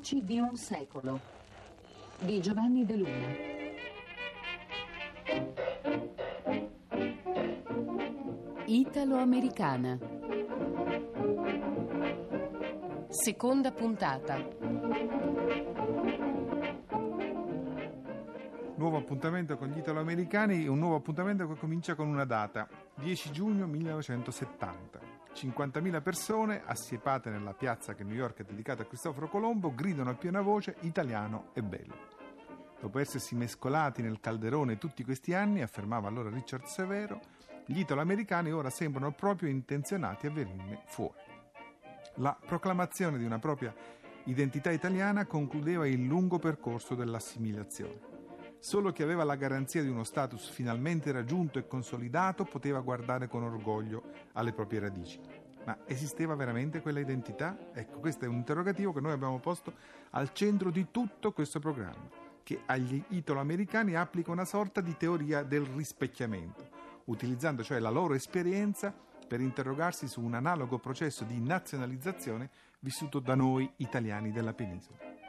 Voci di un secolo di Giovanni De Luna. Italo-americana. Seconda puntata. Nuovo appuntamento con gli italo-americani, un nuovo appuntamento che comincia con una data, 10 giugno 1970. 50.000 persone, assiepate nella piazza che New York è dedicata a Cristoforo Colombo, gridano a piena voce italiano è bello. Dopo essersi mescolati nel calderone tutti questi anni, affermava allora Richard Severo, gli italo-americani ora sembrano proprio intenzionati a venirne fuori. La proclamazione di una propria identità italiana concludeva il lungo percorso dell'assimilazione. Solo chi aveva la garanzia di uno status finalmente raggiunto e consolidato poteva guardare con orgoglio alle proprie radici. Ma esisteva veramente quella identità? Ecco, questo è un interrogativo che noi abbiamo posto al centro di tutto questo programma, che agli italo-americani applica una sorta di teoria del rispecchiamento, utilizzando cioè la loro esperienza per interrogarsi su un analogo processo di nazionalizzazione vissuto da noi italiani della penisola.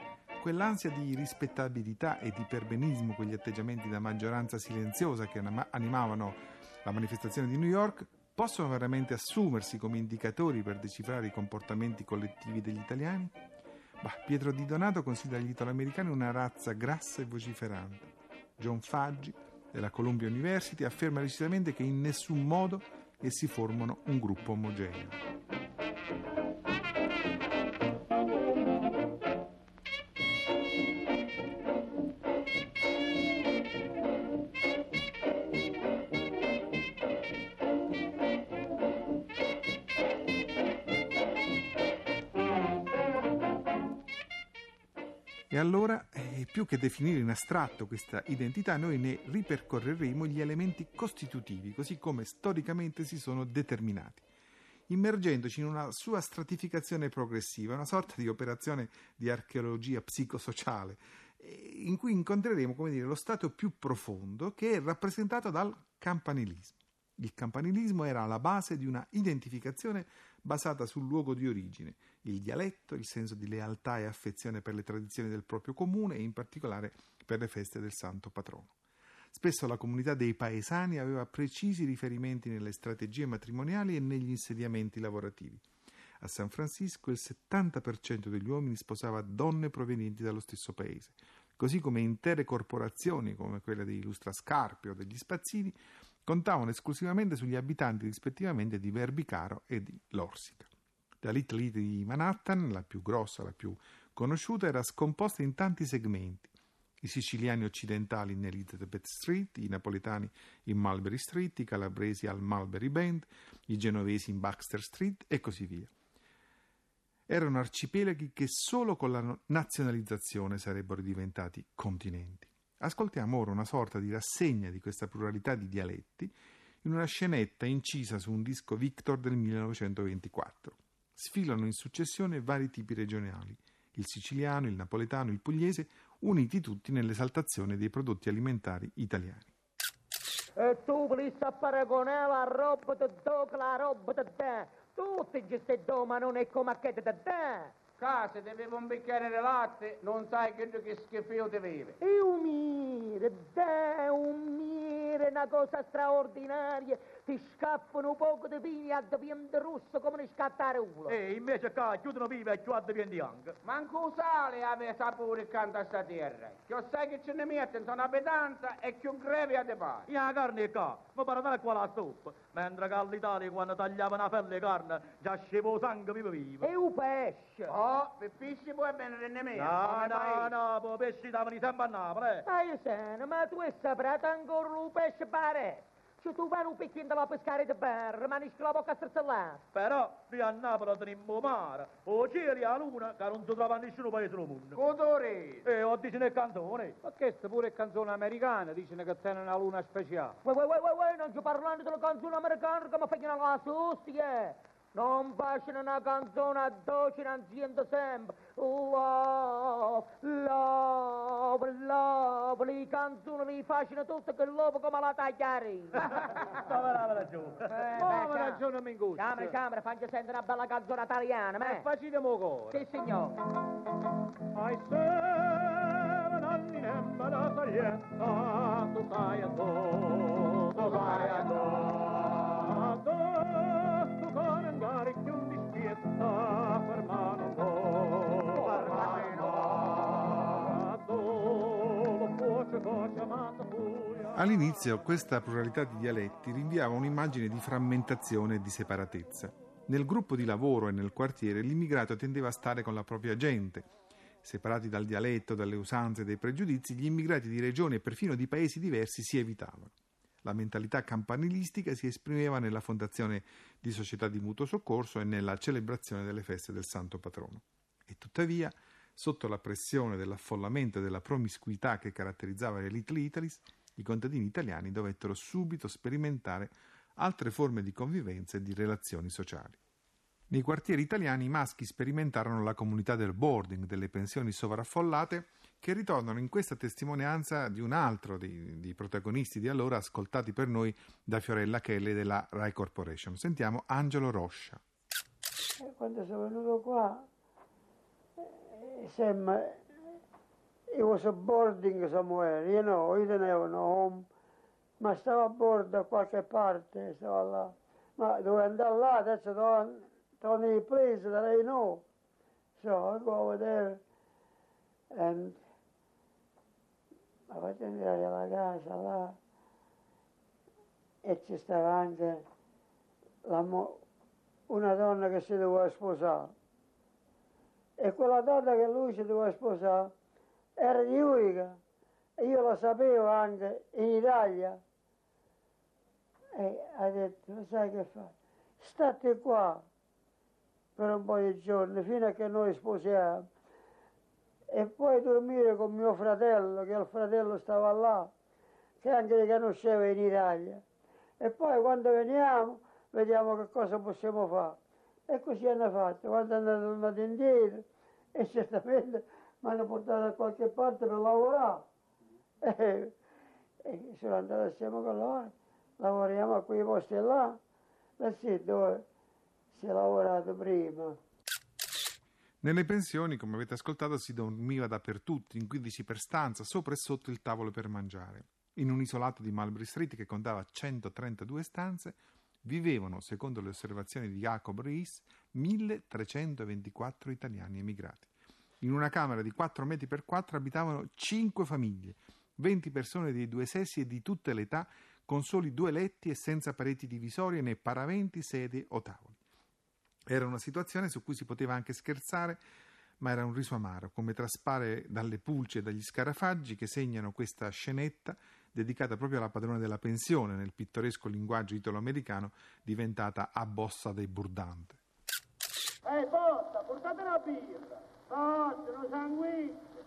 Quell'ansia di rispettabilità e di perbenismo, quegli atteggiamenti da maggioranza silenziosa che animavano la manifestazione di New York, possono veramente assumersi come indicatori per decifrare i comportamenti collettivi degli italiani? Bah, Pietro Di Donato considera gli italoamericani una razza grassa e vociferante. John Faggi, della Columbia University, afferma decisamente che in nessun modo essi formano un gruppo omogeneo. E allora, eh, più che definire in astratto questa identità, noi ne ripercorreremo gli elementi costitutivi, così come storicamente si sono determinati, immergendoci in una sua stratificazione progressiva, una sorta di operazione di archeologia psicosociale, eh, in cui incontreremo, come dire, lo stato più profondo che è rappresentato dal campanilismo. Il campanilismo era la base di una identificazione basata sul luogo di origine, il dialetto, il senso di lealtà e affezione per le tradizioni del proprio comune e in particolare per le feste del santo patrono. Spesso la comunità dei paesani aveva precisi riferimenti nelle strategie matrimoniali e negli insediamenti lavorativi. A San Francisco il 70% degli uomini sposava donne provenienti dallo stesso paese, così come intere corporazioni come quella dei Lustrascarpe o degli Spazzini contavano esclusivamente sugli abitanti rispettivamente di Verbicaro e di Lorsica. La Little Italy di Manhattan, la più grossa, la più conosciuta, era scomposta in tanti segmenti. I siciliani occidentali in Elizabeth Street, i napoletani in Mulberry Street, i calabresi al Mulberry Bend, i genovesi in Baxter Street e così via. Erano arcipelaghi che solo con la nazionalizzazione sarebbero diventati continenti. Ascoltiamo ora una sorta di rassegna di questa pluralità di dialetti in una scenetta incisa su un disco Victor del 1924. Sfilano in successione vari tipi regionali, il siciliano, il napoletano, il pugliese, uniti tutti nell'esaltazione dei prodotti alimentari italiani. E tu volessi paragonare la roba di con la roba di te. Tutti questi ma non è come che di te. Casa, ti bevo un bicchiere di latte, non sai che, che schifo ti bevi. E un mire, dai, un mire, una cosa straordinaria. Ti scappano un poco di vini a dipende rosso come ne scattare uno. E invece qua chiudono viva e chiudono dipende bianco. Manco sale aveva sapore accanto a sta terra. Che sai che ce ne mettono, sono abitanza e più greve a te pare. E la carne è qua, ma andare qua la stoppa. Mentre che all'Italia quando tagliavano la pelle di carne già scevo sangue vivo vivo. E un pesce. Oh, per pesce puoi bene nemmeno. No, no, no, poi pesci davano sempre a Napoli. eh. Ma io seno, ma tu hai saputo ancora un pesce pare? Cioè tu vai un picchino da pescare di berra, ma ne la bocca strezzellata. Però qui a Napoli tenemmo mare, o e la luna, che non si trova in nessun paese del mondo. Codore. E ho dice nel canzone. Ma questa pure è canzone americana, dicono che tene una luna speciale. Vuoi, vuoi, vuoi, vuoi, non ci parlando della canzone americana che mi fanno la sustia. Non facciano una canzone a doce insieme sempre. Love, love, love. Le canzoni li facciano tutte che l'uovo come la tagliarina. Dove giù? Eh, Ma beh, ragione mi gusta. Camera, camera, faccia sentire una bella canzone italiana, E me. facitemo cuore. Sì, signor. Ai seven anni nemma da taglietta, tu sai andò, tu sai andò. All'inizio questa pluralità di dialetti rinviava un'immagine di frammentazione e di separatezza. Nel gruppo di lavoro e nel quartiere l'immigrato tendeva a stare con la propria gente. Separati dal dialetto, dalle usanze e dai pregiudizi, gli immigrati di regioni e perfino di paesi diversi si evitavano. La mentalità campanilistica si esprimeva nella fondazione di società di mutuo soccorso e nella celebrazione delle feste del santo patrono. E tuttavia, sotto la pressione dell'affollamento e della promiscuità che caratterizzava le Little Italis, i contadini italiani dovettero subito sperimentare altre forme di convivenza e di relazioni sociali. Nei quartieri italiani i maschi sperimentarono la comunità del boarding, delle pensioni sovraffollate, che ritornano in questa testimonianza di un altro dei, dei protagonisti di allora ascoltati per noi da Fiorella Kelly della Rai Corporation. Sentiamo Angelo Roscia. E quando sono venuto qua, eh, it was boarding somewhere, you know, io tenevo un home, ma stavo a bordo da qualche parte, stavo là. Ma dovevo andare là, adesso don't, don't need place that I know. So I go over there and mi faccio entrare alla casa là e ci stava anche la mo- una donna che si doveva sposare. E quella donna che lui si doveva sposare era di. E io lo sapevo anche in Italia. E ha detto, sai che fa? State qua per un po' di giorni fino a che noi sposiamo. E poi dormire con mio fratello, che il fratello stava là, che anche li conosceva in Italia. E poi quando veniamo vediamo che cosa possiamo fare. E così hanno fatto. Quando hanno tornato indietro, e certamente mi hanno portato da qualche parte per lavorare. E, e sono andato assieme con loro, lavoriamo a quei posti là, da sì, dove si è lavorato prima. Nelle pensioni, come avete ascoltato, si dormiva dappertutto, in 15 per stanza, sopra e sotto il tavolo per mangiare. In un isolato di Mulberry Street che contava 132 stanze, vivevano, secondo le osservazioni di Jacob Rees, 1324 italiani emigrati. In una camera di 4 metri per 4 abitavano 5 famiglie, 20 persone dei due sessi e di tutte le età, con soli due letti e senza pareti divisorie né paraventi, sedie o tavoli. Era una situazione su cui si poteva anche scherzare, ma era un riso amaro, come traspare dalle pulci e dagli scarafaggi che segnano questa scenetta dedicata proprio alla padrona della pensione nel pittoresco linguaggio italo-americano diventata a bossa dei burdante. Ehi, bossa, portate una birra,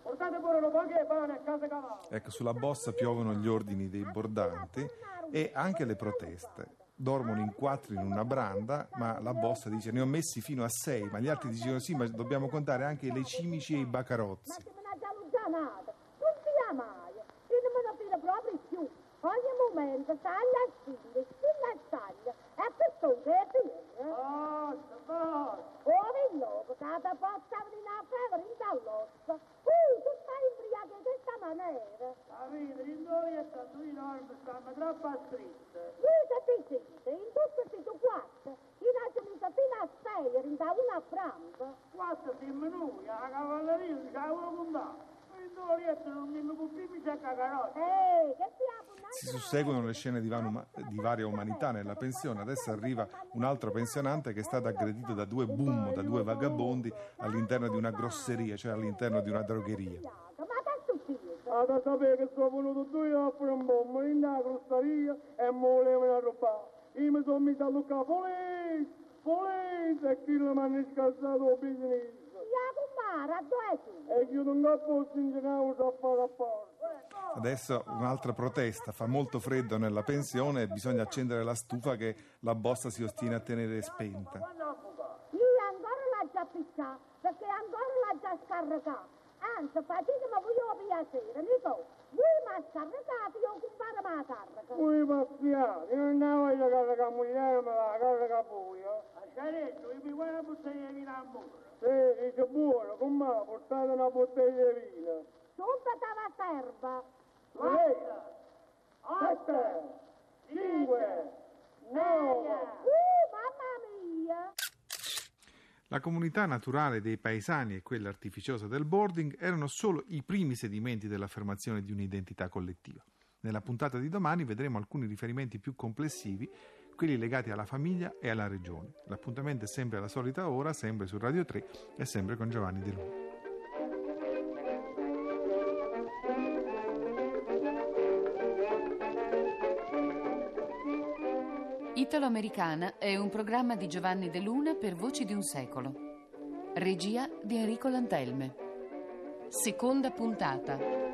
portate pure un po' pane a casa cavallo. Ecco, sulla bossa piovono gli ordini dei bordanti e anche le proteste. Dormono in quattro in una branda, ma la bossa dice ne ho messi fino a sei, ma gli altri dicono sì, ma dobbiamo contare anche le cimici e i bacarozzi. Ma me l'ha allontanata, non sia mai, io non me lo fido proprio più. Ogni momento sta alla stile, sulla staglia, e per tutto è pieno. Bossa, bossa. Ora porta di una febbre in dall'ossa. Uh, tu stai imbriaco in questa maniera. Capite, in dove è stato io non stanno troppo stritte. Dice ti siete, in tutto siete quattro. In aggiunta fino a sei, in da una pranzo. Quattro siamo noi, la cavalleria non c'ha uno contato. In dove riesco non mi può mi c'è cacarotto. Ehi, che siamo Si susseguono le scene di, vanu- di varia umanità nella pensione. Adesso arriva un altro pensionante che è stato aggredito da due boom, da due vagabondi all'interno di una grosseria, cioè all'interno di una drogheria. Ma da. Ah, da sapere che sono venuto due a fare un bombo in una grosteria e mi volevano rubare. Io mi sono messo a luccare, police, police, e chi mi hanno scassato il business. Iacumara, dove tu? E io non ho posto in generale a fare a parte. Adesso un'altra protesta, fa molto freddo nella pensione e bisogna accendere la stufa che la bossa si ostina a tenere spenta. Quando picciare, perché ancora l'ha già scaricata. Anzi, fatemi voi io piacere, mi so. Voi mi ha scaricato, io compare ma carica. Poi ma spiato, io non voglio caricare moglie, ma la carica poi, eh. Scaretto, mi bottiglia di vino a muro? Sì, dice buono, con me, portate una bottiglia di vino. Subito la serva. La comunità naturale dei paesani e quella artificiosa del boarding erano solo i primi sedimenti dell'affermazione di un'identità collettiva. Nella puntata di domani vedremo alcuni riferimenti più complessivi, quelli legati alla famiglia e alla regione. L'appuntamento è sempre alla solita ora, sempre su Radio 3 e sempre con Giovanni De Luna. Italo-Americana è un programma di Giovanni De Luna per Voci di un secolo. Regia di Enrico Lantelme. Seconda puntata.